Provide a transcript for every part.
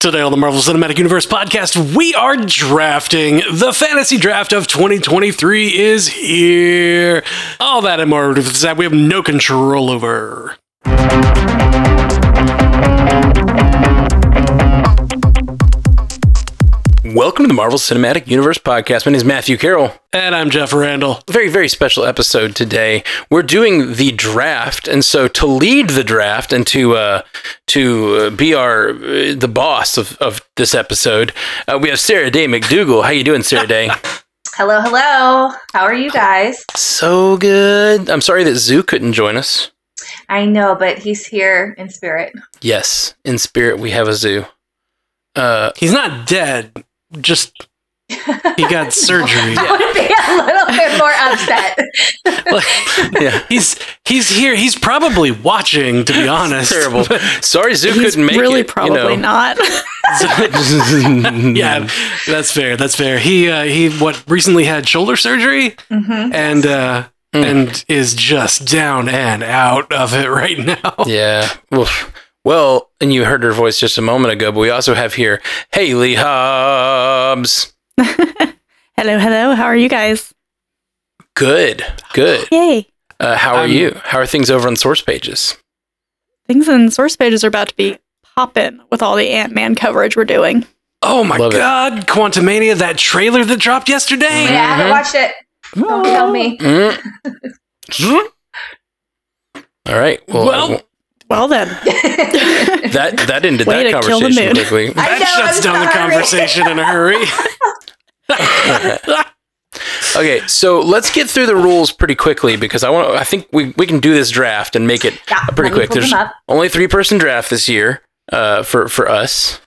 Today on the Marvel Cinematic Universe podcast, we are drafting. The fantasy draft of 2023 is here. All that and more that we have no control over. Welcome to the Marvel Cinematic Universe podcast. My name is Matthew Carroll. And I'm Jeff Randle. A very, very special episode today. We're doing the draft, and so to lead the draft and to uh, to uh, be our uh, the boss of, of this episode, uh, we have Sarah Day McDougal. How you doing, Sarah Day? Hello, hello. How are you guys? so good. I'm sorry that Zoo couldn't join us. I know, but he's here in spirit. Yes, in spirit, we have a Zoo. Uh, He's not dead, just he got surgery. I would be a little bit more upset. yeah, He's he's here. He's probably watching, to be honest. terrible. Sorry, Zoo He's couldn't make really it. you probably know. not. yeah, that's fair. That's fair. He uh, he what recently had shoulder surgery hmm and uh Mm. and is just down and out of it right now. Yeah. Oof. Well, and you heard her voice just a moment ago, but we also have here Hayley Hobbs. hello, hello. How are you guys? Good. Good. Yay. Uh, how are Um, you? How are things over on source pages? Things in source pages are about to be popping with all the Ant Man coverage we're doing. Oh my Love it. god, Quantumania, that trailer that dropped yesterday. Yeah, I haven't watched it. Don't tell me. Mm. All right. Well, Well- I won't- Well then, that that ended Way that to kill the conversation mood. quickly. That know, shuts I'm down the sorry. conversation in a hurry. Okay, so let's get through the rules pretty quickly because I want. I think we, we can do this draft and make it Yeah, pretty let me quick. pull There's up. only three person draft this year uh, for for us.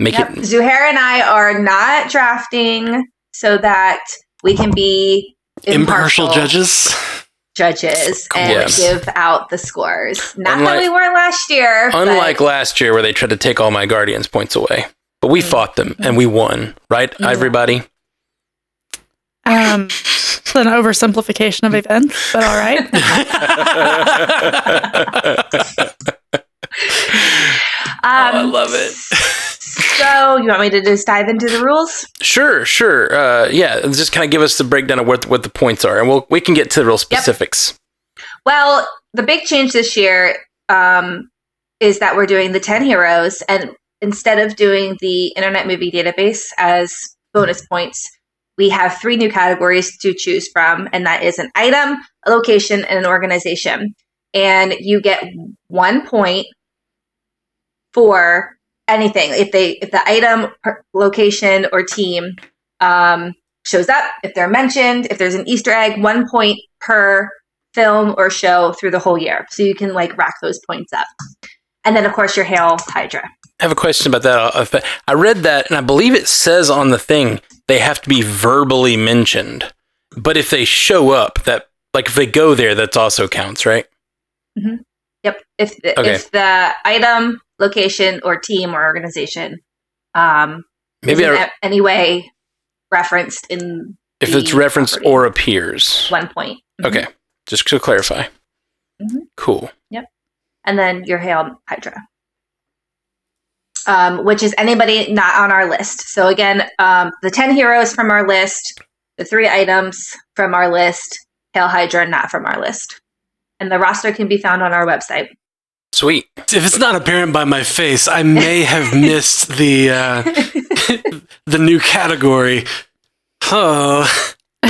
Make Yep. it Zuhair and I are not drafting so that we can be Impartial impartial, judges. Judges and Yes. give out the scores. Not Unlike- that we were last year. but- Unlike last year where they tried to take all my Guardians points away. But we fought them and we won, right, Yeah. everybody? um, it's an oversimplification of events, but all right. um, I love it. So you want me to just dive into the rules? sure, sure. Uh, yeah, just kind of give us the breakdown of what what the points are, and we'll we can get to the real specifics. Well, the big change this year um, is that we're doing the 10 heroes, and instead of doing the Internet Movie Database as bonus points, we have three new categories to choose from, and that is an item, a location, and an organization. And you get one point for anything if they if the item, location, or team um, shows up, if they're mentioned, if there's an Easter egg, one point per film or show through the whole year. So you can like rack those points up. And then of course your Hail Hydra. I have a question about that. Uh, I read that, and I believe it says on the thing they have to be verbally mentioned. But if they show up, that like if they go there, that's also counts, right? mm-hmm. Yep. If the, Okay. if the item, location, or team or organization um Maybe in any way referenced in if it's referenced property. or appears. one point. Mhm. Okay, just to clarify. Mhm. Cool. Yep and then your Hail Hydra. Um, which is anybody not on our list. So again, um, the 10 heroes from our list, the three items from our list, Hail Hydra not from our list. And the roster can be found on our website. Sweet. If it's not apparent by my face, I may have missed the uh, the new category. Oh.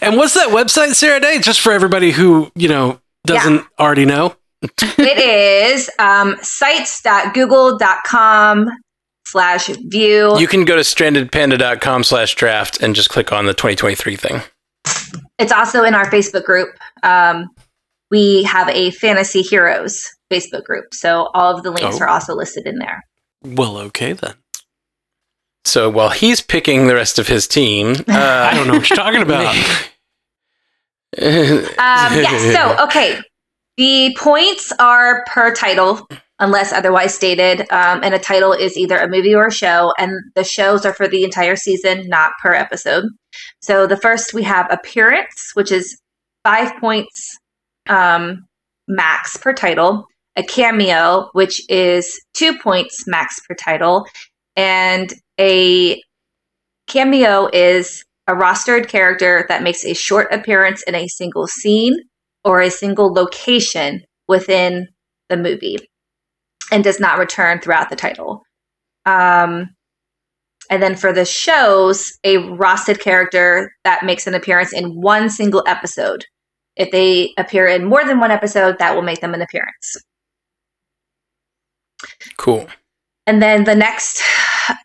and what's that website, Sarah Day? Just for everybody who, you know, doesn't already know. it is um, sites.google.com slash view. You can go to strandedpanda.com slash draft and just click on the 2023 thing. it's also in our Facebook group. Um, we have a Fantasy Heroes Facebook group. So all of the links Oh. are also listed in there. Well, okay then. So while he's picking the rest of his team, uh, I don't know what you're talking about. Um, yes. So, okay. The points are per title, unless otherwise stated. Um, and a title is either a movie or a show. And the shows are for the entire season, not per episode. So, the first we have appearance, which is five points um, max per title. a cameo, which is two points max per title, and a cameo is a rostered character that makes a short appearance in a single scene or a single location within the movie and does not return throughout the title. Um, and then for the shows, a rostered character that makes an appearance in one single episode. If they appear in more than one episode, that will make them an appearance. Cool. And then the next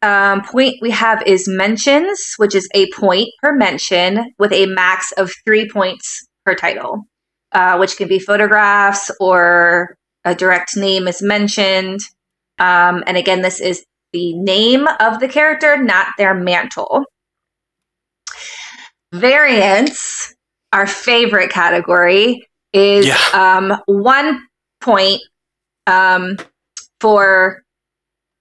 um, point we have is mentions, which is a point per mention with a max of three points per title, uh, which can be photographs or a direct name is mentioned. Um, and again, this is the name of the character, not their mantle. Variants, our favorite category, is Yeah. um, one point um, for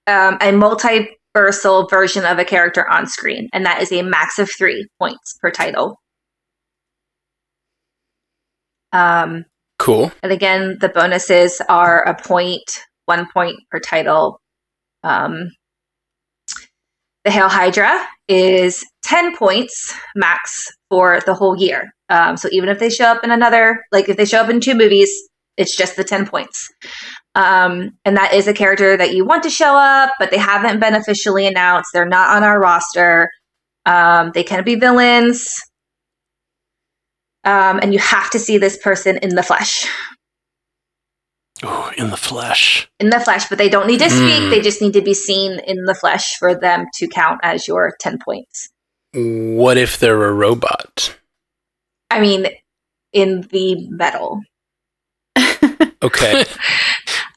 um, a multiversal version of a character on screen, and that is a max of three points per title. Um, Cool. and again, the bonuses are a point, one point per title. Um, the Hail Hydra is 10 points max for the whole year. Um, so even if they show up in another, like if they show up in two movies, it's just the 10 points. Um, and that is a character that you want to show up, but they haven't been officially announced. They're not on our roster. Um, they can be villains. Um, and you have to see this person in the flesh. Ooh, in the flesh. In the flesh, but they don't need to speak. Hmm. They just need to be seen in the flesh for them to count as your 10 points. What if they're a robot? I mean, in the metal. Okay.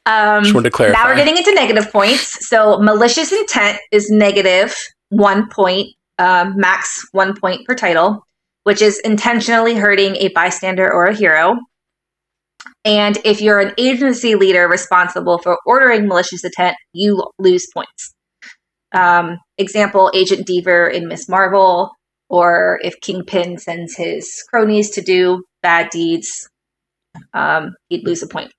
Um, Just wanted to clarify. Now we're getting into negative points. So malicious intent is negative one point, um, max one point per title, which is intentionally hurting a bystander or a hero. And if you're an agency leader responsible for ordering malicious intent, you lose points. Um, example: Agent Deever in Miss Marvel, or if Kingpin sends his cronies to do bad deeds, um, he'd lose a point.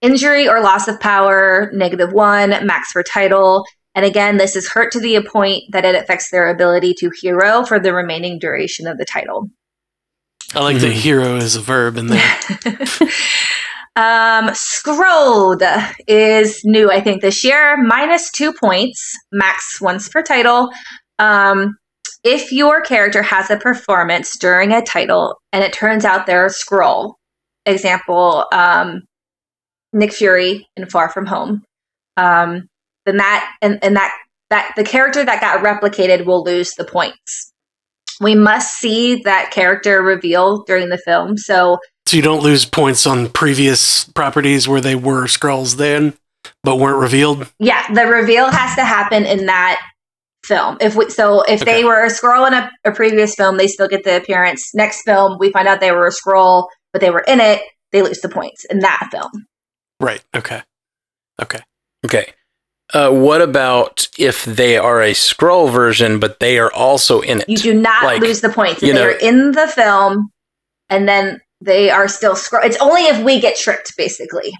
Injury or loss of power, negative one, max for title. And again, this is hurt to the point that it affects their ability to hero for the remaining duration of the title. I like that Mhm. hero is a verb in there. um, Skrulled is new, I think, this year. Minus two points, max once per title. Um, if your character has a performance during a title and it turns out they're a Skrull, example, um, Nick Fury in Far From Home, um, then that and, and that that the character that got replicated will lose the points. We must see that character reveal during the film. So So you don't lose points on previous properties where they were Skrulls then, but weren't revealed. yeah, the reveal has to happen in that film. If we, so, if Okay. they were a Skrull in a, a previous film, they still get the appearance. Next film, we find out they were a Skrull, but they were in it. They lose the points in that film. Right. Okay. Okay. Okay. Uh, what about if they are a Skrull version, but they are also in it? You do not Like, lose the points if you know- they're in the film, and then they are still Skrull. It's only if we get tricked, basically.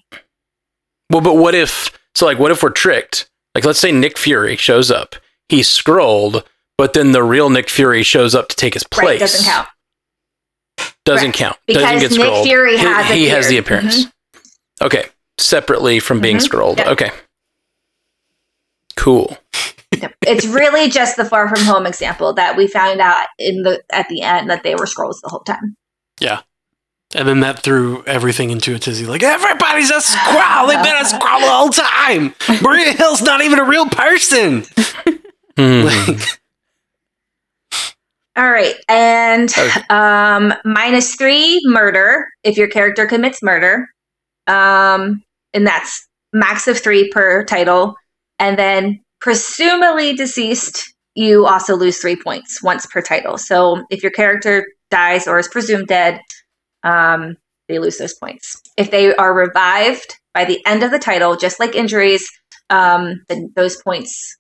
Well, but what if? So, like, what if we're tricked? Like, let's say Nick Fury shows up. He's Skrulled, but then the real Nick Fury shows up to take his place. Right? Doesn't count. Doesn't Correct. count. Because Doesn't get Nick Skrulled. Fury he, has he has the appeared. appearance. Okay, separately from being Mhm. Skrulled. Yeah. Okay, cool. It's really just the Far From Home example that we found out in the at the end that they were Skrulls the whole time. Yeah. And then that threw everything into a tizzy. Like everybody's a squirrel. They've been a squirrel the whole time. Maria Hill's not even a real person. Hmm. Like, All right, and Okay. um, minus three murder if your character commits murder, um, and that's max of three per title. And then presumably deceased, you also lose three points once per title. So if your character dies or is presumed dead, um, they lose those points. If they are revived by the end of the title, just like injuries, um, then those points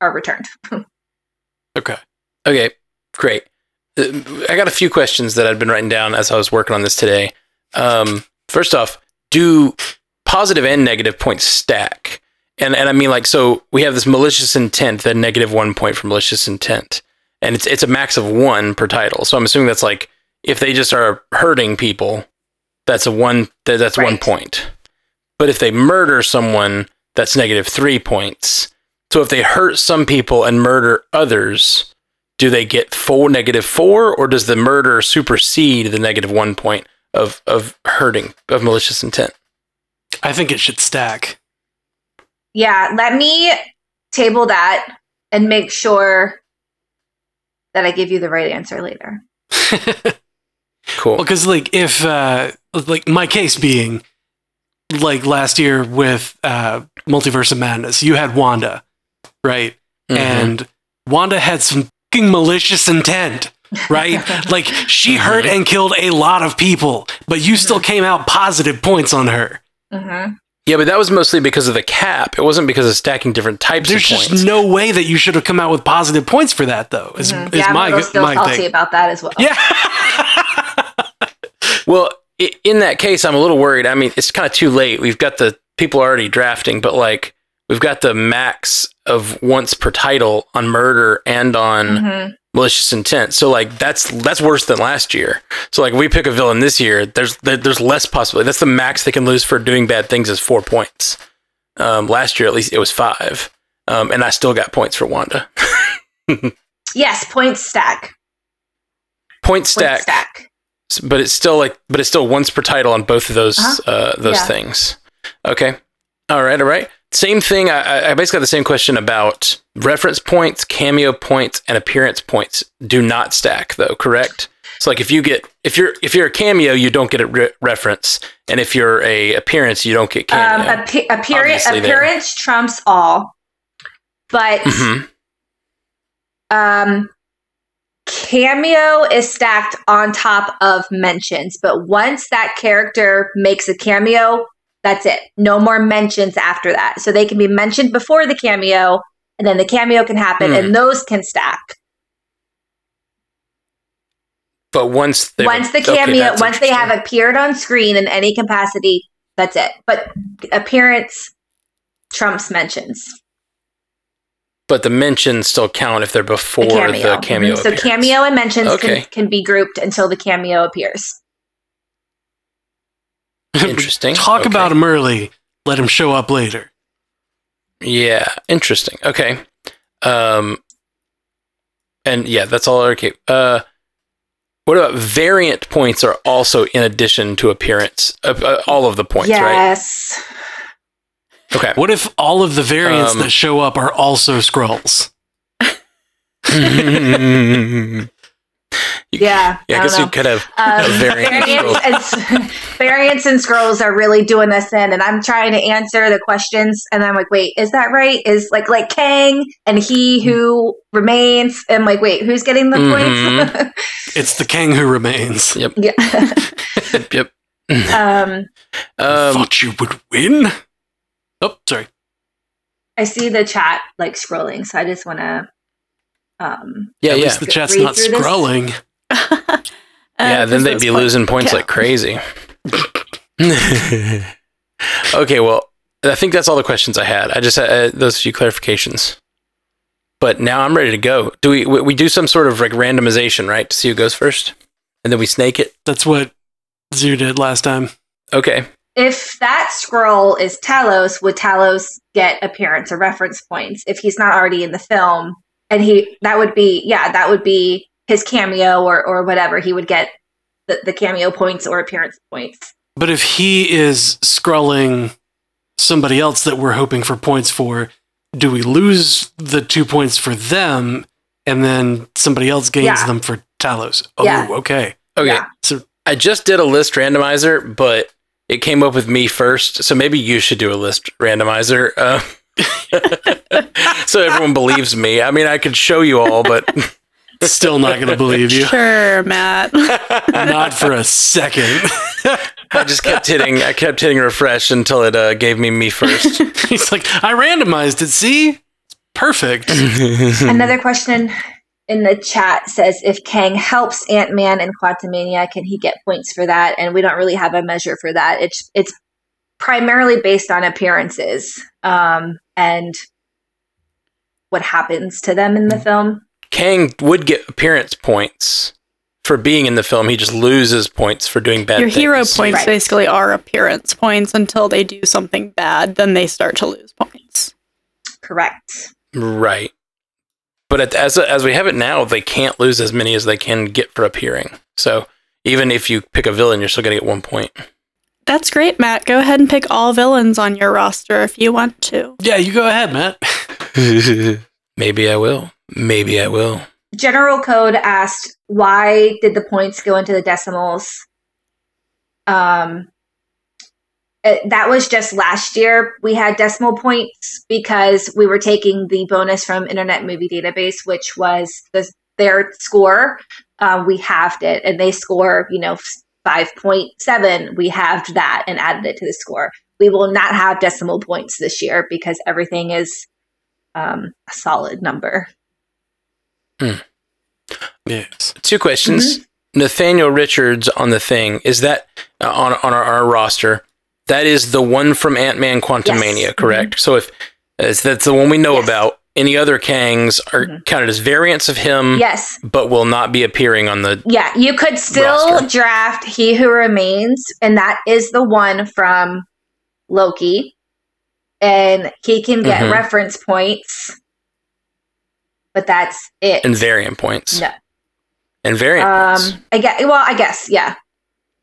are returned. okay. Okay, great. Uh, I got a few questions that I'd been writing down as I was working on this today. Um, first off, do positive and negative points stack. And and I mean like so we have this malicious intent, then negative one point for malicious intent. And it's it's a max of one per title. So I'm assuming that's like if they just are hurting people, that's a one that- that's one point. But if they murder someone, that's negative three points. So if they hurt some people and murder others, do they get four negative four, or does the murder supersede the negative one point of of hurting of malicious intent? I think it should stack. Yeah, let me table that and make sure that I give you the right answer later. Cool. Well, because like if uh, like my case being like last year with uh, Multiverse of Madness, you had Wanda, right? Mhm. And Wanda had some fucking malicious intent, right? like she hurt and killed a lot of people, but you still came out positive points on her. Mm-hmm. yeah, but that was mostly because of the cap. It wasn't because of stacking different types There's of just points. no way that you should have come out with positive points for that, though. Is, is Mm-hmm. Yeah, I'm my a little still my salty thing? about that as well. Yeah. Well, in that case, I'm a little worried. I mean, it's kind of too late. We've got the people already drafting, but like we've got the max of once per title on murder and on Mhm. malicious intent. So like that's that's worse than last year. So like we pick a villain this year, there's there's less possibility. That's the max they can lose for doing bad things is four points. Um, last year at least it was five, um, and I still got points for Wanda. Yes, point stack. Point Point stack, stack. but it's still like but it's still once per title on both of those Uh-huh. uh, those Yeah. things. Okay, all right, all right. Same thing. I, I- I basically got the same question about reference points, cameo points, and appearance points. Do not stack though. Correct. So like if you get if you're if you're a cameo, you don't get a re- reference, and if you're a appearance, you don't get Um, cameo. appe- appearance Obviously there. appearance trumps all, but Mhm. um, cameo is stacked on top of mentions. But once that character makes a cameo, that's it. No more mentions after that. So they can be mentioned before the cameo, and then the cameo can happen, Hmm. and those can stack. But once they once the cameo, that's once they have appeared on screen in any capacity, that's it. But appearance trumps mentions. but the mentions still count if they're before The cameo. the cameo. Mhm. So cameo and mentions Okay. can, can be grouped until the cameo appears. Interesting. Talk Okay. about him early. Let him show up later. Yeah, interesting. Okay. Um and yeah, that's all okay. Uh what about variant points are also in addition to appearance? Uh, uh, all of the points, right? yes. Okay. What if all of the variants Um, that show up are also Skrulls? You- Yeah. Yeah, I, guess you could have Um, a variant variants, and, variants and Skrulls are really doing this in, and I'm trying to answer the questions, and I'm like, wait, is that right? Is like like Kang and he who remains? I'm like, wait, who's getting the Mhm. points? It's the king who remains. Yep. yeah. Yep. yep. um, Um, Thought you would win. Oh, sorry. I see the chat like scrolling, so I just want to. Um, yeah, At yeah. least the chat's not through this? scrolling. yeah, then they'd be losing points like crazy. okay, well, I think that's all the questions I had. I just had uh, those few clarifications. But now I'm ready to go. Do we we we do some sort of like randomization, right, to see who goes first, and then we snake it? That's what Zoo did last time. Okay. if that Skrull is Talos, would Talos get appearance or reference points if he's not already in the film? And he that would be yeah, that would be his cameo or or whatever. He would get the, the cameo points or appearance points. But if he is scrolling somebody else that we're hoping for points for, do we lose the two points for them and then somebody else gains Yeah. them for Talos? Oh, Yeah. okay. Okay. Yeah. So I just did a list randomizer, but it came up with me first. So maybe you should do a list randomizer. Uh, so everyone believes me. I mean, I could show you all, but still not going to believe you. Sure, Matt. Not for a second. I just kept hitting. I kept hitting refresh until it uh, gave me me first. He's like, I randomized it. See? It's perfect. Another question in the chat says if Kang helps Ant Man in Quantumania, can he get points for that? And we don't really have a measure for that. It's it's primarily based on appearances um, and what happens to them in the film. Kang would get appearance points for being in the film. He just loses points for doing bad Your things. hero points Right. basically are appearance points until they do something bad, then they start to lose points. Correct. Right. But at, as as we have it now, they can't lose as many as they can get for appearing. So even if you pick a villain, you're still going to get one point. That's great, Matt. Go ahead and pick all villains on your roster if you want to. Yeah, you go ahead, Matt. Maybe I will. Maybe I will. General Code asked, why did the points go into the decimals? Um, it- that was just last year. We had decimal points because we were taking the bonus from Internet Movie Database, which was the, their score. Uh, we halved it, and they score, you know, five point seven. We halved that and added it to the score. We will not have decimal points this year because everything is um, a solid number. Yes. Two questions. Nathaniel Richards on the thing is that uh, on on our, our roster. That is the one from Ant Man Quantumania, Yes. correct? So if is that's the one we know Yes. about, any other Kangs are Mhm. counted as variants of him, Yes, but will not be appearing on the. Yeah, you could still Roster. draft He Who Remains, and that is the one from Loki. And he can get Mhm. reference points, but that's it. And variant points. No. And variant points. Um, I guess. Well, I guess yeah,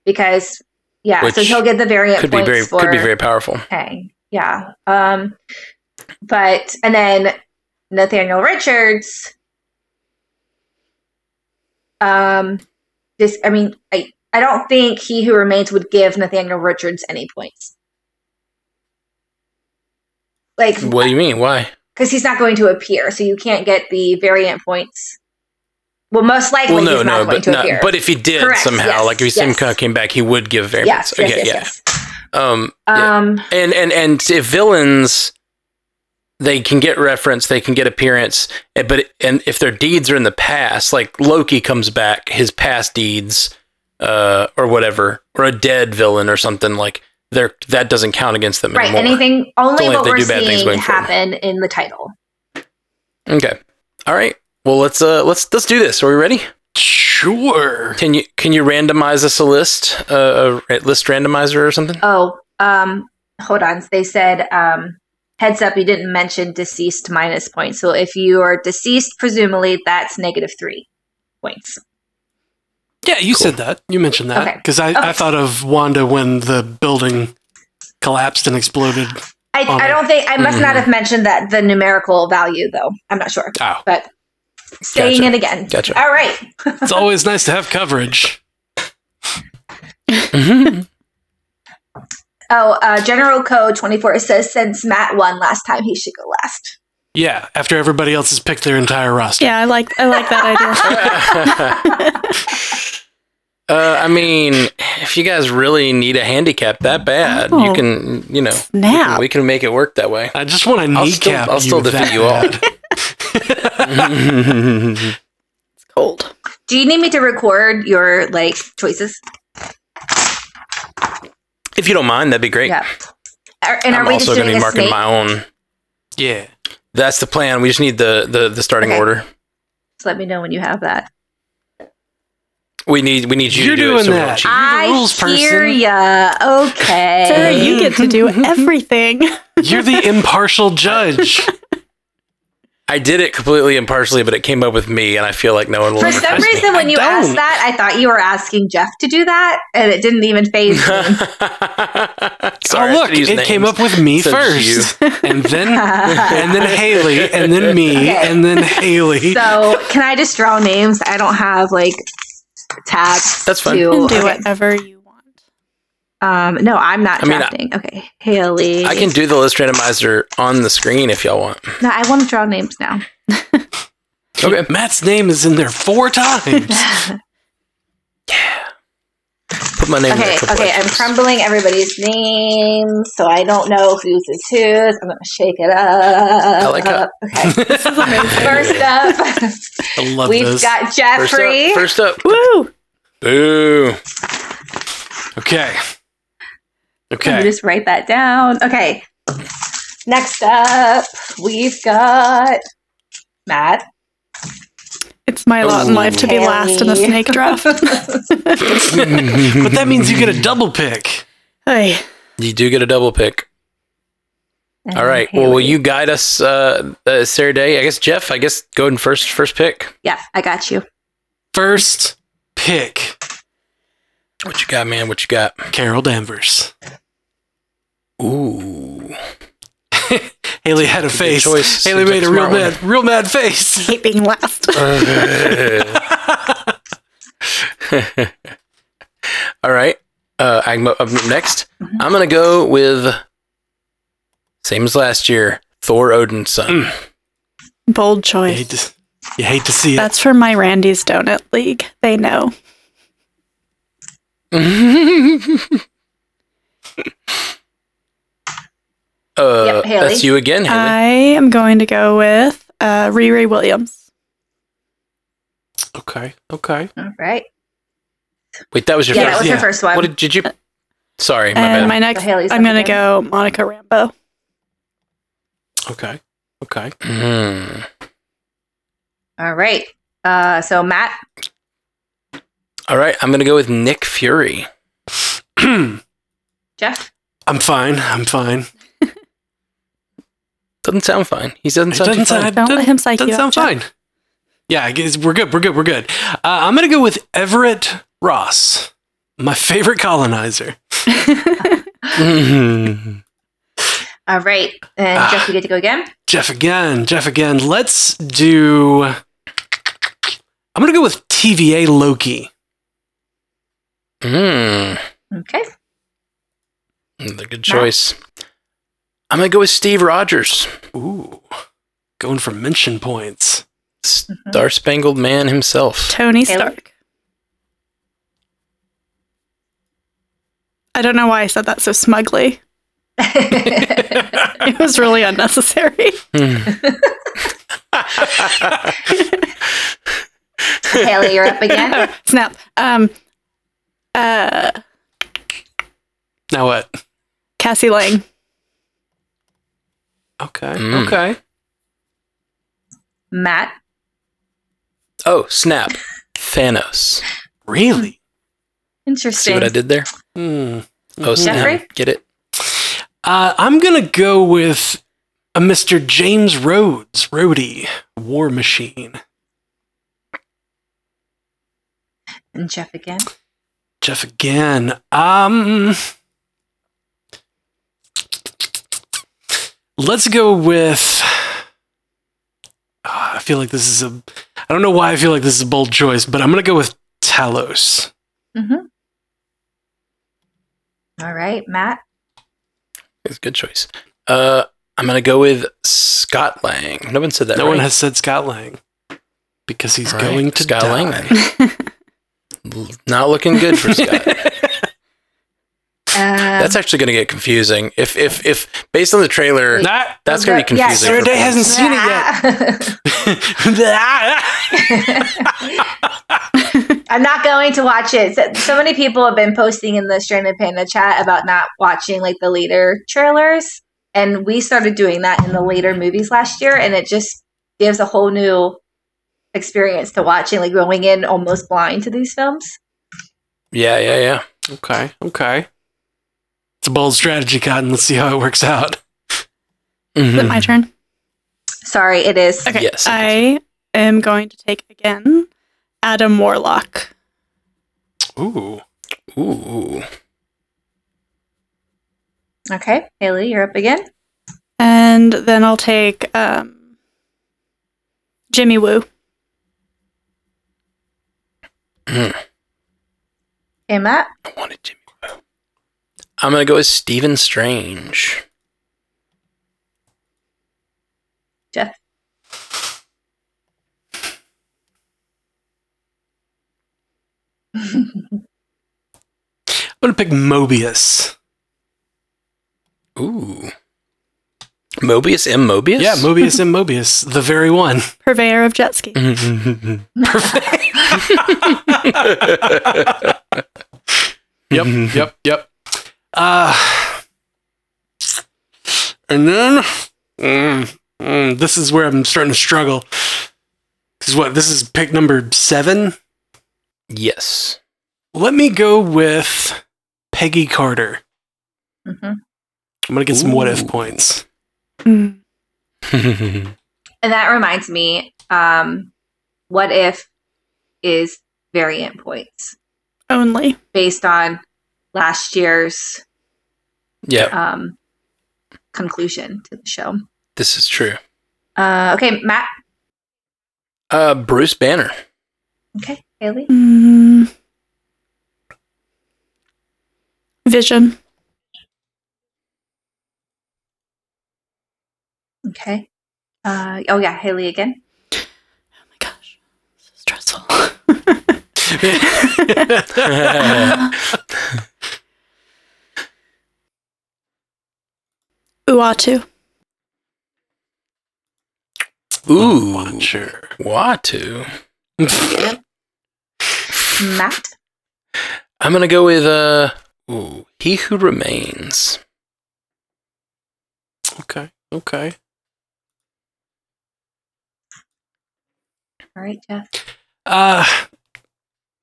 because yeah, so he'll get the variant Could be points very for could be very powerful. Kang. Yeah. Um, but and then Nathaniel Richards. Um, this. I mean, I I don't think He Who Remains would give Nathaniel Richards any points. Like, What do you mean? Why? because he's not going to appear, so you can't get the variant points. Well, most likely Well, no, he's not no, going but to not, appear. but if he did Correct, somehow, yes, like if he yes. somehow came back, he would give variants. yes, okay, yes, yeah. Um, yeah. Um, and and and if villains, they can get reference, they can get appearance, eh, but and if their deeds are in the past, like Loki comes back, his past deeds, uh, or whatever, or a dead villain or something like. They're, that doesn't count against them right. anymore. Anything only, only if what they we're do bad things seeing going forward. happen in the title. Okay. All right. Well, let's uh let's let's do this. Are we ready? Sure. Can you can you randomize us a list, uh, a list randomizer or something? Oh, um, hold on. They said, um, heads up, you didn't mention deceased minus points. So if you are deceased, presumably that's negative three points. Yeah, you said that. You mentioned that Okay. because I, Okay. I thought of Wanda when the building collapsed and exploded. I, I don't think I must Mhm. not have mentioned that the numerical value though. I'm not sure, Oh, but saying Gotcha. it again. Gotcha. All right. it's always nice to have coverage. Mhm. Oh, uh, General Code 24 says since Matt won last time, he should go last. Yeah, after everybody else has picked their entire roster. Yeah, I like I like that idea. uh, I mean, if you guys really need a handicap that bad, you Oh. can, you know, we can, Snap. we can make it work that way. I just want to I'll still- kneecap I'll still you defeat you all. It's cold. Do you need me to record your like choices? If you don't mind, that'd be great. Yeah. Are, and are I'm we also going to be marking snake? my own. yeah. That's the plan. We just need the the, the starting Okay. order. So let me know when you have that. We need we need you You're to do doing it. So we don't that. cheat. You're the I rules hear person. ya. Okay. Sarah, you get to do everything. You're the impartial judge. I did it completely impartially, but it came up with me, and I feel like no one will. For some trust me. reason, when I you don't. asked that, I thought you were asking Jeff to do that, and it didn't even phase me. Sorry, oh, look, should use it came up with me instead of just first. and then and then Hayley, and then me, Okay. and then Hayley. so, can I just draw names? I don't have like tabs. That's fine. To, You can do okay. whatever you want. Um, no, I'm not I mean, I- okay, Hayley. I can do the list randomizer on the screen if y'all want. No, I want to draw names now. Okay. Matt's name is in there four times. Yeah. Put my name in Okay, there. okay, I'm crumbling everybody's names, so I don't know whose is whose. I'm gonna shake it up. I like that. Okay, This is amazing. first up, I love we've this. got First up, Jeffrey. first up. Woo! Boo. okay. Let me Okay. just write that down. Okay. Next up, we've got Matt. It's my lot in life to be last in the snake draft. but that means you get a double pick. hey, You do get a double pick. All right. Well, will you guide us, uh, uh, Sarah Day? I guess Jeff. I guess go in first. First pick. Yeah, I got you. First pick, What you got, man? What you got? Carol Danvers. Ooh. Hayley had a face. choice. Hayley Seems made like a a real smart mad, real mad face. hate being last. All right. Uh, I'm up next. I'm gonna go with same as last year. Thor Odinson. Bold You hate choice. to, you hate to see it. That's from my Randy's Donut League. They know. Uh, Yep, that's you again, Hayley. I am going to go with uh, Riri Williams. okay. Okay. All right. Wait, that was your Yeah, that first. was yeah. her first one. What did, did you? Sorry, my and bad. my next, So I'm going to go Monica Rambo. Okay. Okay. Mm. All right. Uh, so Matt, All right, I'm gonna go with Nick Fury. Jeff, I'm fine. I'm fine. Doesn't sound fine. He doesn't It sound doesn't fine. sound, Don't let him psych doesn't you sound out, Jeff. fine. Yeah, I guess we're good. We're good. We're good. Uh, I'm gonna go with Everett Ross, my favorite colonizer. All right, and. Jeff, you get to go again. Jeff again. Jeff again. Let's do. I'm gonna go with TVA Loki. Mm. Okay. Another good choice. I'm gonna go with Steve Rogers, Ooh, going for mention points. Star Spangled Man himself. Tony Stark. I don't know why I said that so smugly. It was really unnecessary. Hayley, you're up again. Snap. Um, uh, Now what? Cassie Lang. Okay. Mm. Okay. Matt, Oh, snap! Thanos. Really? Interesting. See interesting. what I did there? Hmm. Oh, snap! Jeffrey? Get it? Uh, I'm gonna go with a Mr. James Rhodes, Rhodey, War Machine. And Jeff again. Jeff again. Um, let's go with. Ah, I feel like this is a. I don't know why I feel like this is a bold choice, but I'm gonna go with Talos. Mm-hmm. All right, Matt. It's a good choice. Uh, I'm gonna go with Scott Lang. No one said that. no right? one has said Scott Lang because he's All right, going to Scott die. Lang then. L- Not looking good for Scott. Um, That's actually going to get confusing. If if if based on the trailer, Nah, that's going to be Yeah, confusing. Sarah for Day hasn't seen it yet. I'm not going to watch it. So, so many people have been posting in the Stranded Panda chat about not watching like the later trailers, and we started doing that in the later movies last year, and it just gives a whole new experience to watching, like going in almost blind to these films. Yeah, yeah, yeah. okay, okay. It's a bold strategy, Cotton. Let's see how it works out. Is it my turn? Sorry, it is. Okay. Yes, I am going to take again Adam Warlock. Ooh. Ooh. Okay, Hayley, you're up again. And then I'll take um, Jimmy Woo. Mm, Okay, Matt. I wanted Jimmy. I'm going to go with Stephen Strange. Jeff. I'm gonna pick Mobius. Ooh. Mobius M. Mobius? Yeah, Mobius and Mobius, the very one. Purveyor of jet ski. Mhm. Yep, yep, yep. Uh, and then mm, mm, this is where I'm starting to struggle. This is what? This is pick number seven. Yes. Let me go with Peggy Carter. hmm I'm gonna get some what if points. Mm. And that reminds me, um, what if is variant points Only. based on last year's yeah, um, conclusion to the show. this is true. Uh, okay, Matt. Uh, Bruce Banner. Okay, Hayley. Mm. Vision. Okay. Uh, oh yeah, Hayley again. Oh my gosh. So stressful. Uatu. Ooh, Watcher. Watu. Matt. I'm gonna go with uh, ooh, He Who Remains. Okay. Okay. All right, Jeff. Uh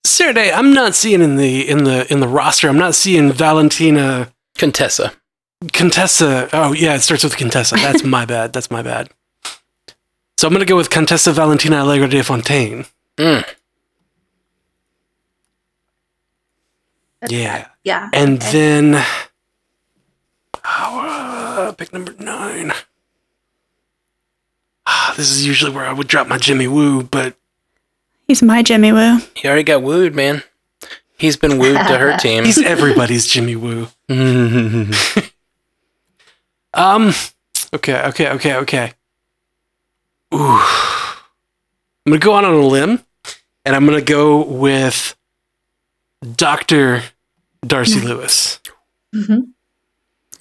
Sarah Day, I'm not seeing in the in the in the roster. I'm not seeing Valentina Contessa. Contessa. Oh yeah, it starts with Contessa. That's my bad. That's my bad. So I'm gonna go with Contessa Valentina Allegra de Fontaine. Mm. Yeah. Yeah. And okay. then oh, uh, pick number nine. Ah, this is usually where I would drop my Jimmy Woo, but He's my Jimmy Woo. He already got wooed, man. He's been wooed to her team. he's everybody's Jimmy Woo. Um. Okay. Okay. Okay. Okay. Ooh. I'm gonna go out on a limb, and I'm gonna go with Doctor Darcy Lewis. Mhm.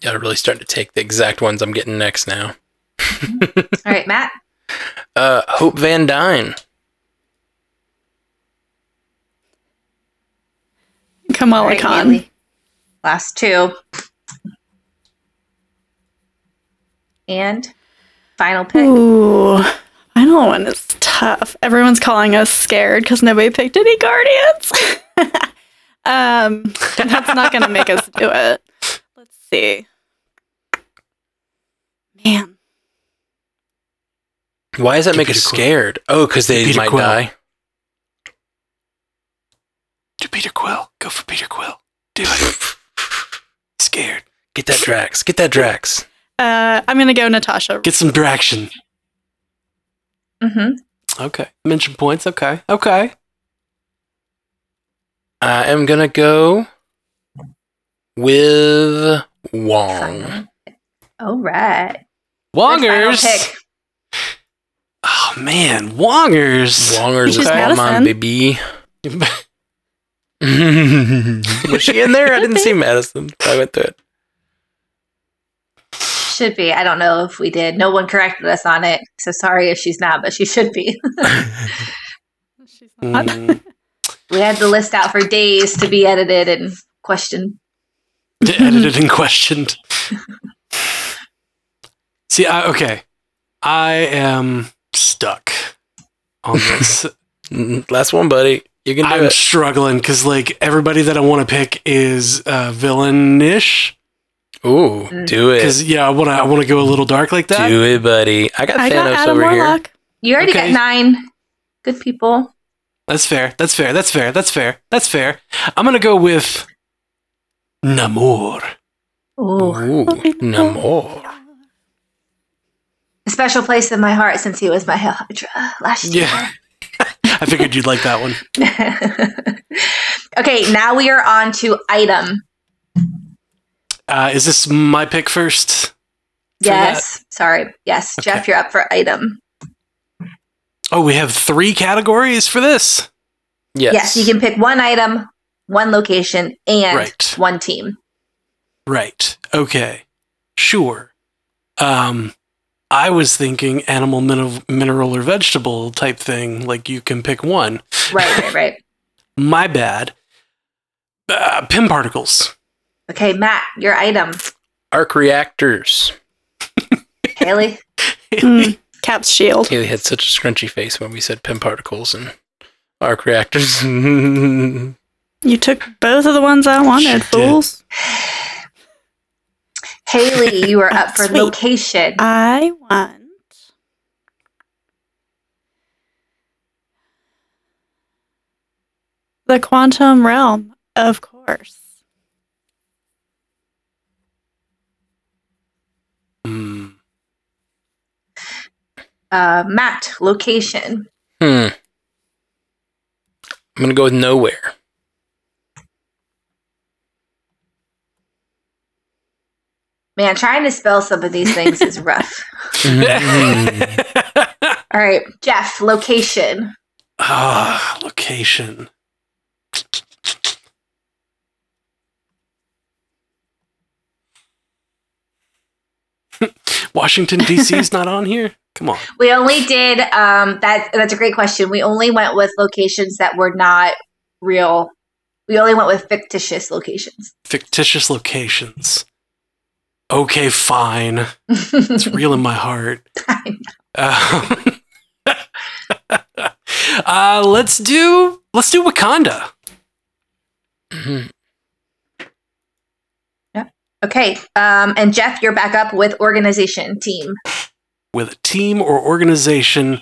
Gotta really start to take the exact ones I'm getting next now. All right, Matt. Uh, Hope Van Dyne. Kamala right, Khan. Hayley. Last two. And final pick. Ooh. Final one is tough. Everyone's calling us scared because nobody picked any Guardians. um, that's not going to make us do it. Let's see. Man. Why does that Do make us scared? Oh, because they Peter might Quill. die. Do Peter Quill. Go for Peter Quill. Do it. Scared. Get that Drax. Get that Drax. Uh, I'm going to go Natasha. Get some traction. Mm-hmm. Okay. Mention points. Okay. Okay. I am gonna go with Wong. All right. Wongers. Oh man, Wongers. Wongers is She's all mine, baby. Was she in there? I didn't see Madisynn. I went through it. Should be. I don't know if we did. No one corrected us on it. So sorry if she's not, but she should be. She's not. Mm, we had the list out for days to be edited and questioned. edited and questioned. See, I, okay, I am stuck on this. Last one, buddy. You can do I'm it. struggling because like everybody that I want to pick is uh, villainish. Ooh, Mm. do it. Because yeah, I want to I want to go a little dark like that. Do it, buddy. I got I Thanos got Adam over here. You already Okay. got nine good people. That's fair. That's fair. That's fair. That's fair. That's fair. I'm gonna go with Namor. Ooh. Ooh, Namor. A special place in my heart since he was my Hydra last year. Yeah, I figured you'd like that one. okay, now we are on to item. Uh, is this my pick first? for Yes. Sorry. Yes. Okay. Jeff, you're up for item. Oh, we have three categories for this. Yes. Yes. you can pick one item, one location, and Right. one team. Right. Okay. Sure. Um, I was thinking animal, mineral, mineral, or vegetable type thing. Like you can pick one. Right, right, right. My bad. Uh, Pym particles. Okay, Matt, your item. Arc reactors. Hayley. Mm, Cap's shield. Hayley had such a scrunchy face when we said Pym particles and arc reactors. You took both of the ones I wanted, fools. did. Fools. Hayley, you are up for Sweet. location. I want. The quantum realm, of course. Hmm. Uh, Matt, location. hmm. I'm gonna go with nowhere. Man, trying to spell some of these things is rough. All right, Jeff, location. Ah, location. Washington D.C. is not on here. Come on. We only did um that that's a great question. We only went with locations that were not real. We only went with fictitious locations. Fictitious locations. Okay, fine. It's real in my heart. I Um, uh, let's do let's do Wakanda. Mhm. okay. Um and Jeff, you're back up with organization team. with a team or organization.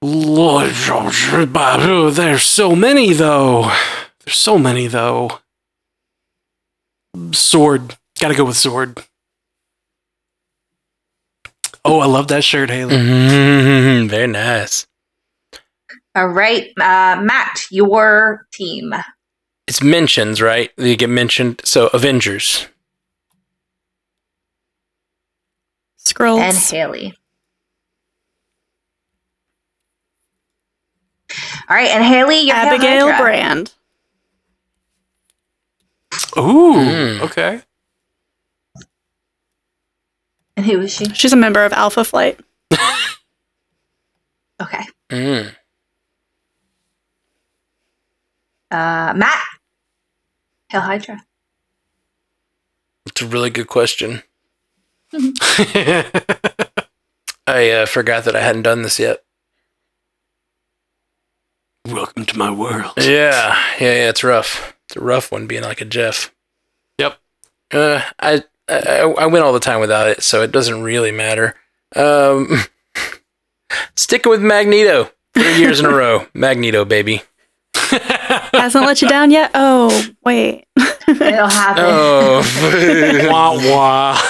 Lord, there's so many though. There's so many though. Sword. Gotta go with sword. Oh, I love that shirt, Hayley. Mhm. Very nice. All right, uh, Matt, your team. It's mentions, right? You get mentioned. So Avengers. Skrulls. and Hayley. All right, and Hayley, your Abigail Hydra. Brand. Ooh, Mm. okay. And who is she? She's a member of Alpha Flight. Okay. Mm. Uh, Matt. Hail Hydra. It's a really good question. I uh, forgot that I hadn't done this yet. Welcome to my world. Yeah, yeah, yeah. It's rough. It's a rough one being like a Jeff. Yep. Uh, I, I I win all the time without it, so it doesn't really matter. Um, sticking with Magneto three years in a row. Magneto, baby. Hasn't let you down yet? Oh, wait. It'll happen. Oh, wah wah.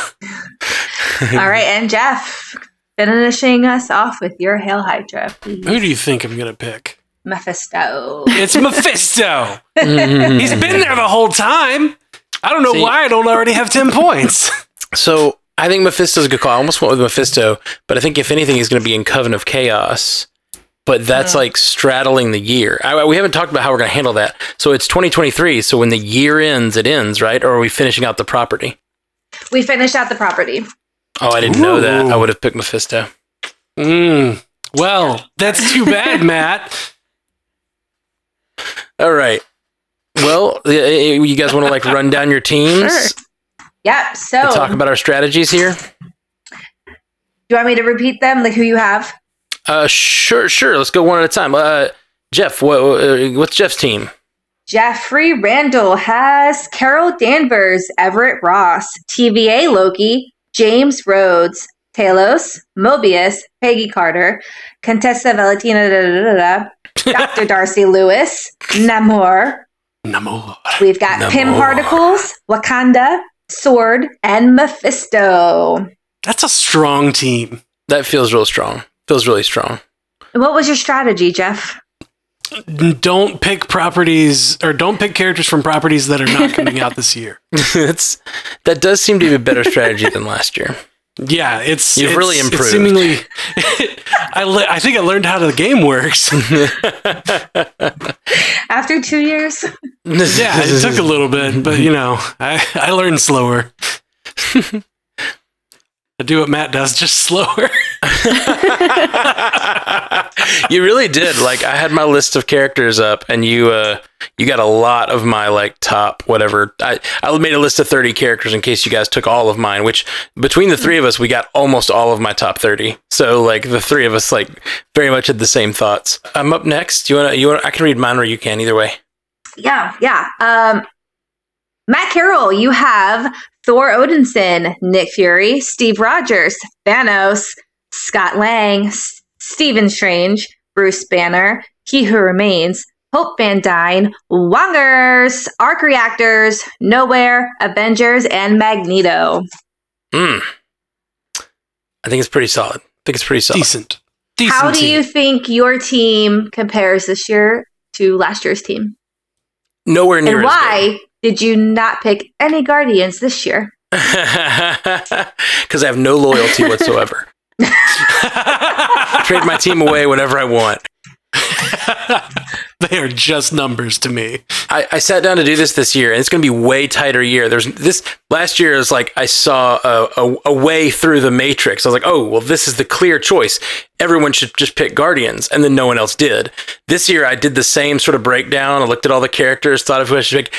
All right, and Jeff, finishing us off with your Hail Hydra, please. Who do you think I'm gonna pick? Mephisto. It's Mephisto. Mhm. He's been there the whole time. I don't know See- why I don't already have ten points. So I think Mephisto's a good call. I almost went with Mephisto, but I think if anything, he's going to be in Coven of Chaos. But that's like straddling the year. I, we haven't talked about how we're going to handle that. So it's 2023. So when the year ends, it ends, right? Or are we finishing out the property? We finished out the property. Oh, I didn't know that. I would have picked Mephisto. Mm, well, that's too bad, Matt. All right. Well, you guys want to like run down your teams? Sure. Yep. So, talk about our strategies here. do you want me to repeat them, like who you have? Uh, sure, sure. Let's go one at a time. Uh, Jeff, what, uh, what's Jeff's team? Jeffrey Randle has Carol Danvers, Everett Ross, TVA Loki, James Rhodes, Talos, Mobius, Peggy Carter, Contessa Valentina, da, da, da, Dr. Darcy Lewis, Namor. Namor. We've got Pym Namor. Particles, Wakanda, Sword, and Mephisto. That's a strong team. That feels real strong. Feels really strong. What was your strategy, Jeff? Don't pick properties or don't pick characters from properties that are not coming out this year. it's that does seem to be a better strategy than last year. Yeah, it's You've it's- really it's improved. seemingly, I le- I think I learned how the game works. After two years? yeah, it took a little bit, but you know, I I learned slower. I do what Matt does, just slower. you really did. Like I had my list of characters up, and you uh, you got a lot of my like top whatever. I I made a list of thirty characters in case you guys took all of mine. Which between the three of us, we got almost all of my top thirty. So like the three of us like very much had the same thoughts. I'm up next. You wanna you wanna? I can read mine or you can. Either way. Yeah, yeah. Um, Matt Carroll, you have Thor Odinson, Nick Fury, Steve Rogers, Thanos, Scott Lang, S- Stephen Strange, Bruce Banner, He Who Remains, Hope Van Dyne, Wongers, Arc Reactors, Nowhere, Avengers, and Magneto. Hmm. I think it's pretty solid. I think it's pretty solid. Decent. Decent. How do team. you think your team compares this year to last year's team? Nowhere near And as good. why did you not pick any Guardians this year? Because I have no loyalty whatsoever. Trade my team away whenever I want. they are just numbers to me. I, I sat down to do this this year, and it's going to be way tighter year. There's this last year is like I saw a, a, a way through the matrix. I was like, oh well, this is the clear choice. Everyone should just pick Guardians, and then no one else did. This year, I did the same sort of breakdown. I looked at all the characters, thought of who I should pick.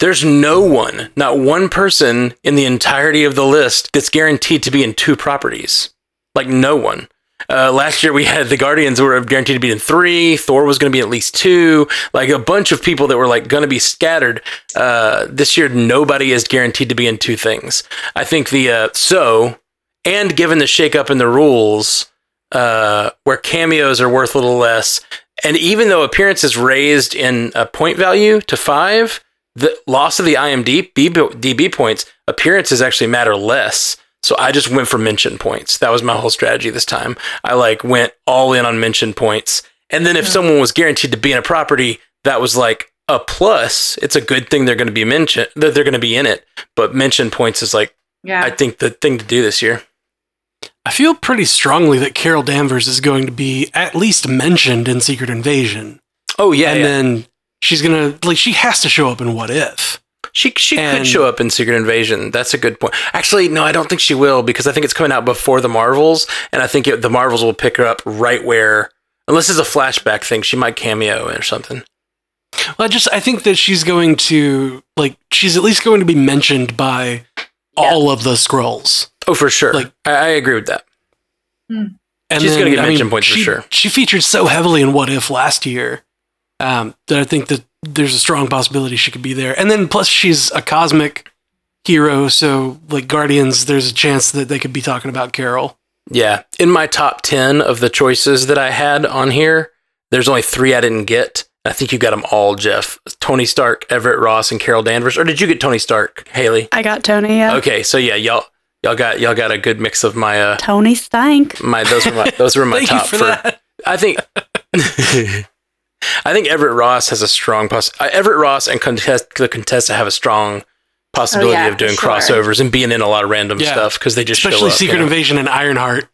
There's no one, not one person in the entirety of the list that's guaranteed to be in two properties. Like no one. Uh, last year we had the Guardians were guaranteed to be in three. Thor was going to be at least two. Like a bunch of people that were like going to be scattered. Uh, this year nobody is guaranteed to be in two things. I think the uh, so and given the shakeup in the rules, uh, where cameos are worth a little less, and even though appearances raised in a point value to five, the loss of the IMDb DB points, appearances actually matter less. So I just went for mention points. That was my whole strategy this time. I like went all in on mention points. And then if someone was guaranteed to be in a property, that was like a plus. It's a good thing they're going to be mentioned that they're going to be in it. But mention points is like Yeah. I think the thing to do this year. I feel pretty strongly that Carol Danvers is going to be at least mentioned in Secret Invasion. Oh yeah, and yeah. then she's gonna like she has to show up in What If. She she could show up in Secret Invasion. That's a good point. Actually, no, I don't think she will because I think it's coming out before the Marvels, and I think it, the Marvels will pick her up right where, unless it's a flashback thing, she might cameo or something. Well, I just I think that she's going to like she's at least going to be mentioned by all of the Skrulls. Oh, for sure. Like- I, I agree with that. Hmm. And She's gonna get I mention points for sure. She featured so heavily in What If last year um, that I think that there's a strong possibility she could be there. And then plus she's a cosmic hero, so like Guardians, there's a chance that they could be talking about Carol. Yeah, in my top ten of the choices that I had on here, there's only three I didn't get. I think you got them all, Jeff. Tony Stark, Everett Ross, and Carol Danvers. Or did you get Tony Stark, Hayley? I got Tony. Yeah. Okay, so yeah, y'all y'all got y'all got a good mix of my uh Tony Stank. my those were my those were my Thank top you for, that. I think I think Everett Ross has a strong poss- uh, Everett Ross and contest the Contessa have a strong possibility Oh, yeah, of doing sure. crossovers and being in a lot of random Yeah. stuff because they just show Especially up, Secret you know? Invasion and Ironheart.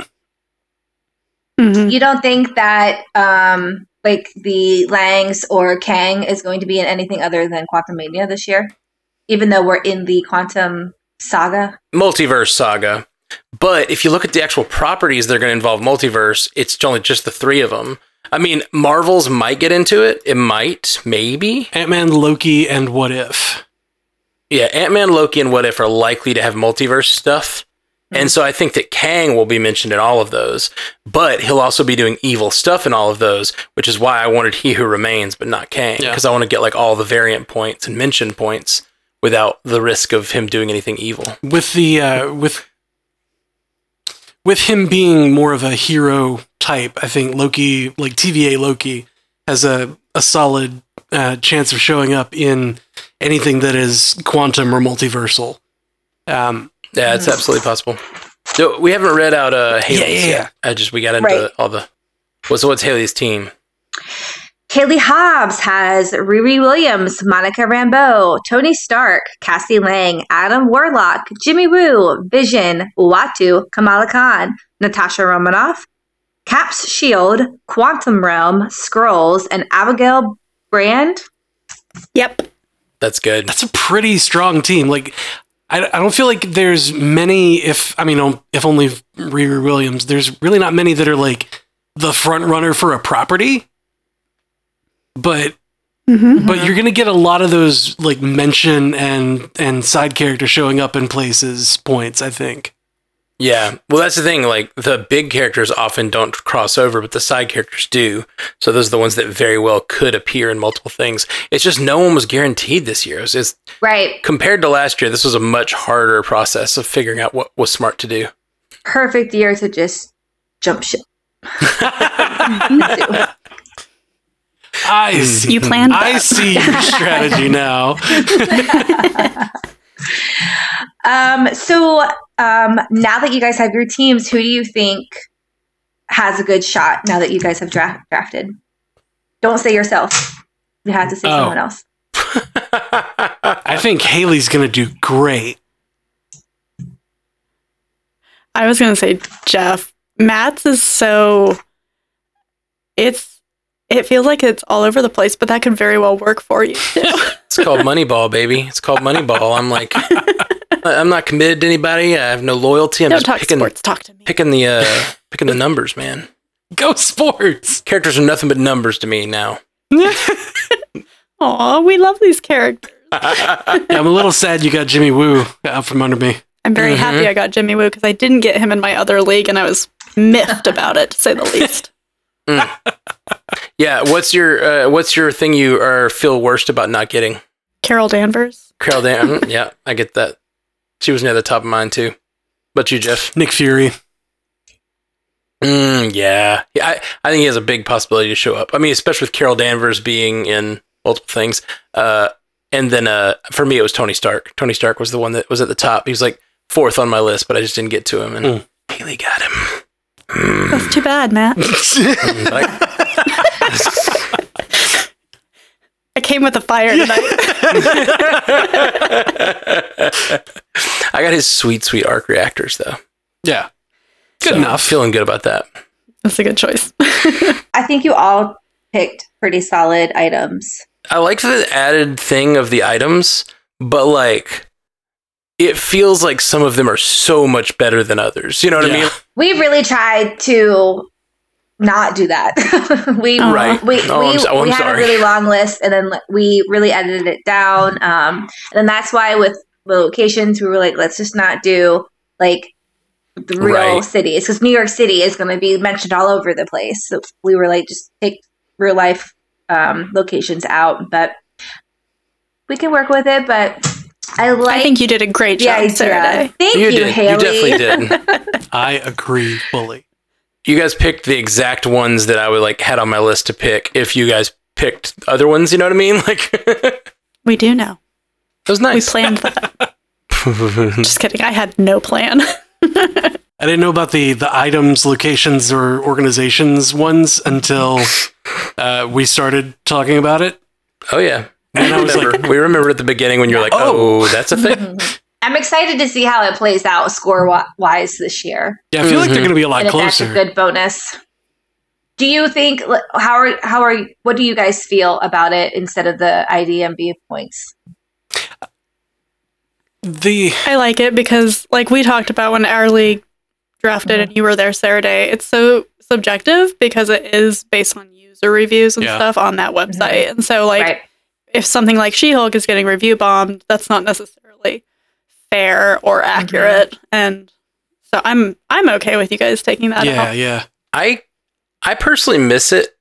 Mhm. You don't think that um like the Langs or Kang is going to be in anything other than Quantumania this year? Even though we're in the Quantum Saga? multiverse saga. But if you look at the actual properties that are going to involve multiverse, it's only just the three of them. I mean, Marvels might get into it. It might, maybe. Ant Man, Loki, and What If. Yeah, Ant Man, Loki, and What If are likely to have multiverse stuff. And so I think that Kang will be mentioned in all of those, but he'll also be doing evil stuff in all of those, which is why I wanted He Who Remains, but not Kang, Yeah. because I want to get like all the variant points and mention points without the risk of him doing anything evil. with the uh, with with him being more of a hero type, I think Loki, like TVA Loki, has a a solid uh, chance of showing up in anything that is quantum or multiversal. Um, Yeah, it's absolutely possible. No, we haven't read out uh Hayley's Yeah, yeah, yet. I just we got into Right. all the what's what's Hayley's team. Hayley Hobbs has Riri Williams, Monica Rambeau, Tony Stark, Cassie Lang, Adam Warlock, Jimmy Woo, Vision, Uatu, Kamala Khan, Natasha Romanoff, Cap's Shield, Quantum Realm, Skrulls, and Abigail Brand. Yep. That's good. that's a pretty strong team. Like, I, I don't feel like there's many. If I mean, um, if only Riri Williams, there's really not many that are like the front runner for a property. But Mm-hmm. but you're gonna get a lot of those like mention and and side character showing up in places points. I think. Yeah. Well, that's the thing. Like the big characters often don't cross over, but the side characters do. So those are the ones that very well could appear in multiple things. It's just no one was guaranteed this year. It's, it's Right. compared to last year. This was a much harder process of figuring out what was smart to do. Perfect year to just jump ship. I see. You planned I see your strategy now. Um, so um, now that you guys have your teams, who do you think has a good shot now that you guys have dra- drafted? Don't say yourself. You have to say Oh. someone else. I think Hayley's gonna do great. I was gonna say Jeff. Matt's is so it's it feels like it's all over the place, but that could very well work for you too. It's called Moneyball, baby. It's called Moneyball. I'm like, I'm not committed to anybody. I have no loyalty. I'm Don't just talk picking, sports, talk to me. picking the, uh, picking the numbers, man. Go sports. Characters are nothing but numbers to me now. Aw, we love these characters. Yeah, I'm a little sad you got Jimmy Woo out from under me. I'm very Mhm. happy I got Jimmy Woo because I didn't get him in my other league and I was miffed about it, to say the least. Yeah. What's your, uh, what's your thing you are feel worst about not getting? Carol Danvers. Carol Dan. yeah, I get that. She was near the top of mine too. But you, Jeff? Nick Fury. Mm, yeah. yeah I, I think he has a big possibility to show up. I mean, especially with Carol Danvers being in multiple things. Uh, and then uh, for me, it was Tony Stark. Tony Stark was the one that was at the top. He was like fourth on my list, but I just didn't get to him. And Mm. Hayley got him. That's too bad, Matt. but I- I came with a fire tonight. I got his sweet, sweet arc reactors though. Yeah. Good So, enough. Feeling good about that. That's a good choice. I think you all picked pretty solid items. I like the added thing of the items, but like it feels like some of them are so much better than others. You know what I mean? We really tried to not do that. we Oh. Right. we Oh, we, I'm so- oh, we had sorry. a really long list, and then we really edited it down. Um, and then that's why with the locations, we were like, let's just not do like the real Right. cities because New York City is going to be mentioned all over the place. So we were like, just take real life um, locations out, but we can work with it. But I like I think you did a great job, idea. Sarah. Thank You you, did. Hayley. You definitely did. I agree fully. You guys picked the exact ones that I would like had on my list to pick. If you guys picked other ones, you know what I mean? Like We do know. was nice. We planned that. Just kidding. I had no plan. I didn't know about the the items, locations, or organizations ones until uh, we started talking about it. oh yeah. And I was Remember- like, we remember at the beginning when you're like, Oh. oh, that's a thing. I'm excited to see how it plays out score wise this year, yeah, I feel like they're Mhm. going to be a lot and if that's closer. a good bonus. Do you think how are how are what do you guys feel about it instead of the IDMB points? the I like it because, like we talked about when our league drafted and you were there, Saturday. It's so subjective because it is based on user reviews and Yeah. stuff on that website. And so, like, right. if something like She Hulk is getting review bombed, that's not necessarily fair or accurate. And so I'm I'm okay with you guys taking that yeah, out. yeah, I I personally miss it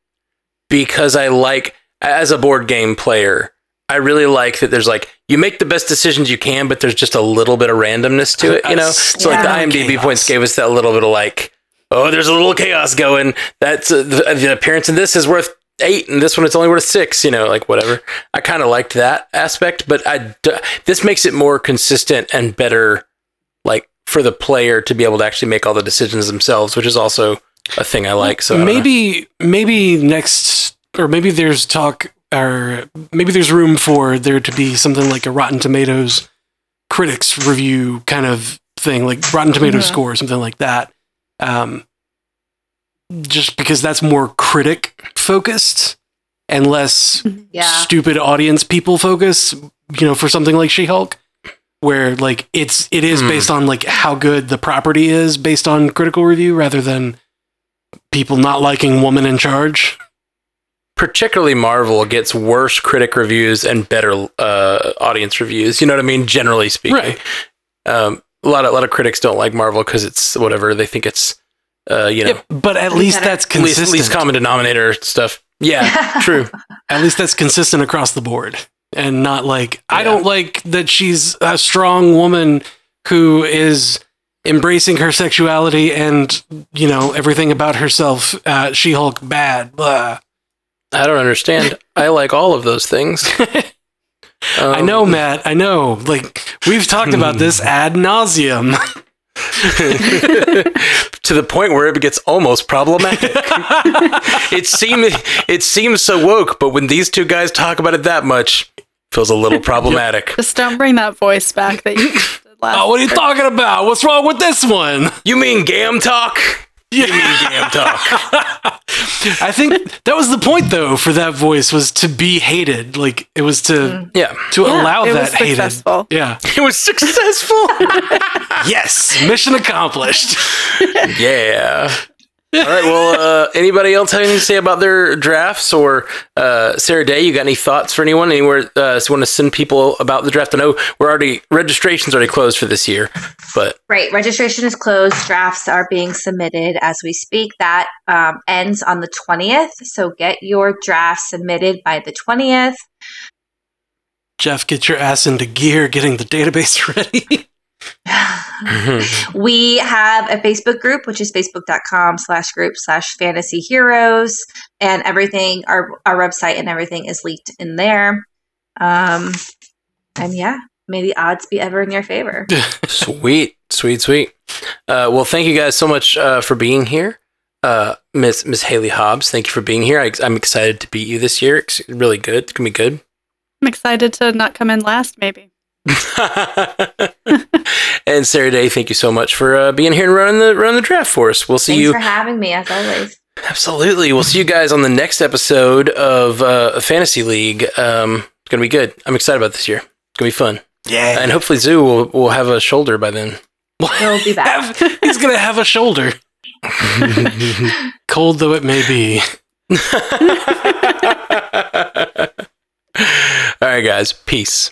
because I like as a board game player, I really like that there's like you make the best decisions you can, but there's just a little bit of randomness to it, you know. So like the IMDb Chaos. points gave us that little bit of like, oh, there's a little chaos going. That's uh, the, the appearance in this is worth eight, and this one it's only worth six. You know, like whatever. I kind of liked that aspect, but I d- this makes it more consistent and better, like for the player to be able to actually make all the decisions themselves, which is also a thing I like. So I don't know. maybe maybe next or maybe there's talk or maybe there's room for there to be something like a Rotten Tomatoes critics review kind of thing, like Rotten Tomatoes Mhm. score or something like that. Um, just because that's more critic focused and less Yeah. stupid audience people focus, you know, for something like She-Hulk, where like it's it is Hmm. based on like how good the property is based on critical review rather than people not liking woman in charge. particularly Marvel gets worse critic reviews and better uh, audience reviews. You know what I mean? Generally speaking, Right. um, a lot of a lot of critics don't like Marvel because it's whatever they think it's. Uh, you know, Yeah, but at Least least that's least, consistent. least common denominator stuff. Yeah, true. At least that's consistent across the board. And not like, I don't like that she's a strong woman who is embracing her sexuality and, you know, everything about herself. Uh, she Hulk bad. Blah. I don't understand. I like all of those things. I Um, know, Matt. I know. Like, we've talked about this ad nauseum. to the point where it gets almost problematic. it seems it seems so woke, but when these two guys talk about it that much, it feels a little problematic. Just don't bring that voice back that you did last. oh, what are you talking about? What's wrong with this one? You mean gam talk? You mean gam talk? I think that was the point, though, for that voice was to be hated. Like, it was to Yeah, to Yeah, allow that was hated. Yeah. it was successful. Yes. Mission accomplished. yeah. All right. Well, uh, anybody else have anything to say about their drafts or uh, Sarah Day? You got any thoughts for anyone? Anywhere uh, want to send people about the draft? I know we're already registration's already closed for this year, but Right. Registration is closed. Drafts are being submitted as we speak. That um, ends on the 20th. So get your draft submitted by the 20th. Jeff, get your ass into gear getting the database ready. we have a Facebook group, which is facebook.com slash group slash fantasy heroes. And everything, our, our website and everything is leaked in there. Um, and yeah, may the odds be ever in your favor. Sweet, sweet, sweet. Uh, well, thank you guys so much uh, for being here, uh, Miss Miss Hayley Hobbs. Thank you for being here. I, I'm excited to beat you this year. It's really good. It's gonna be good. I'm excited to not come in last, maybe. and Sarah Day, thank you so much for uh, being here and running the running the draft for us. We'll see Thanks you. for having me, as always. Absolutely. We'll see you guys on the next episode of uh, Fantasy League. Um, it's gonna be good. I'm excited about this year. It's gonna be fun, Yeah. and hopefully Zoo will will have a shoulder by then. He'll be back. Have- he's going to have a shoulder. Cold though it may be. All right, guys. Peace.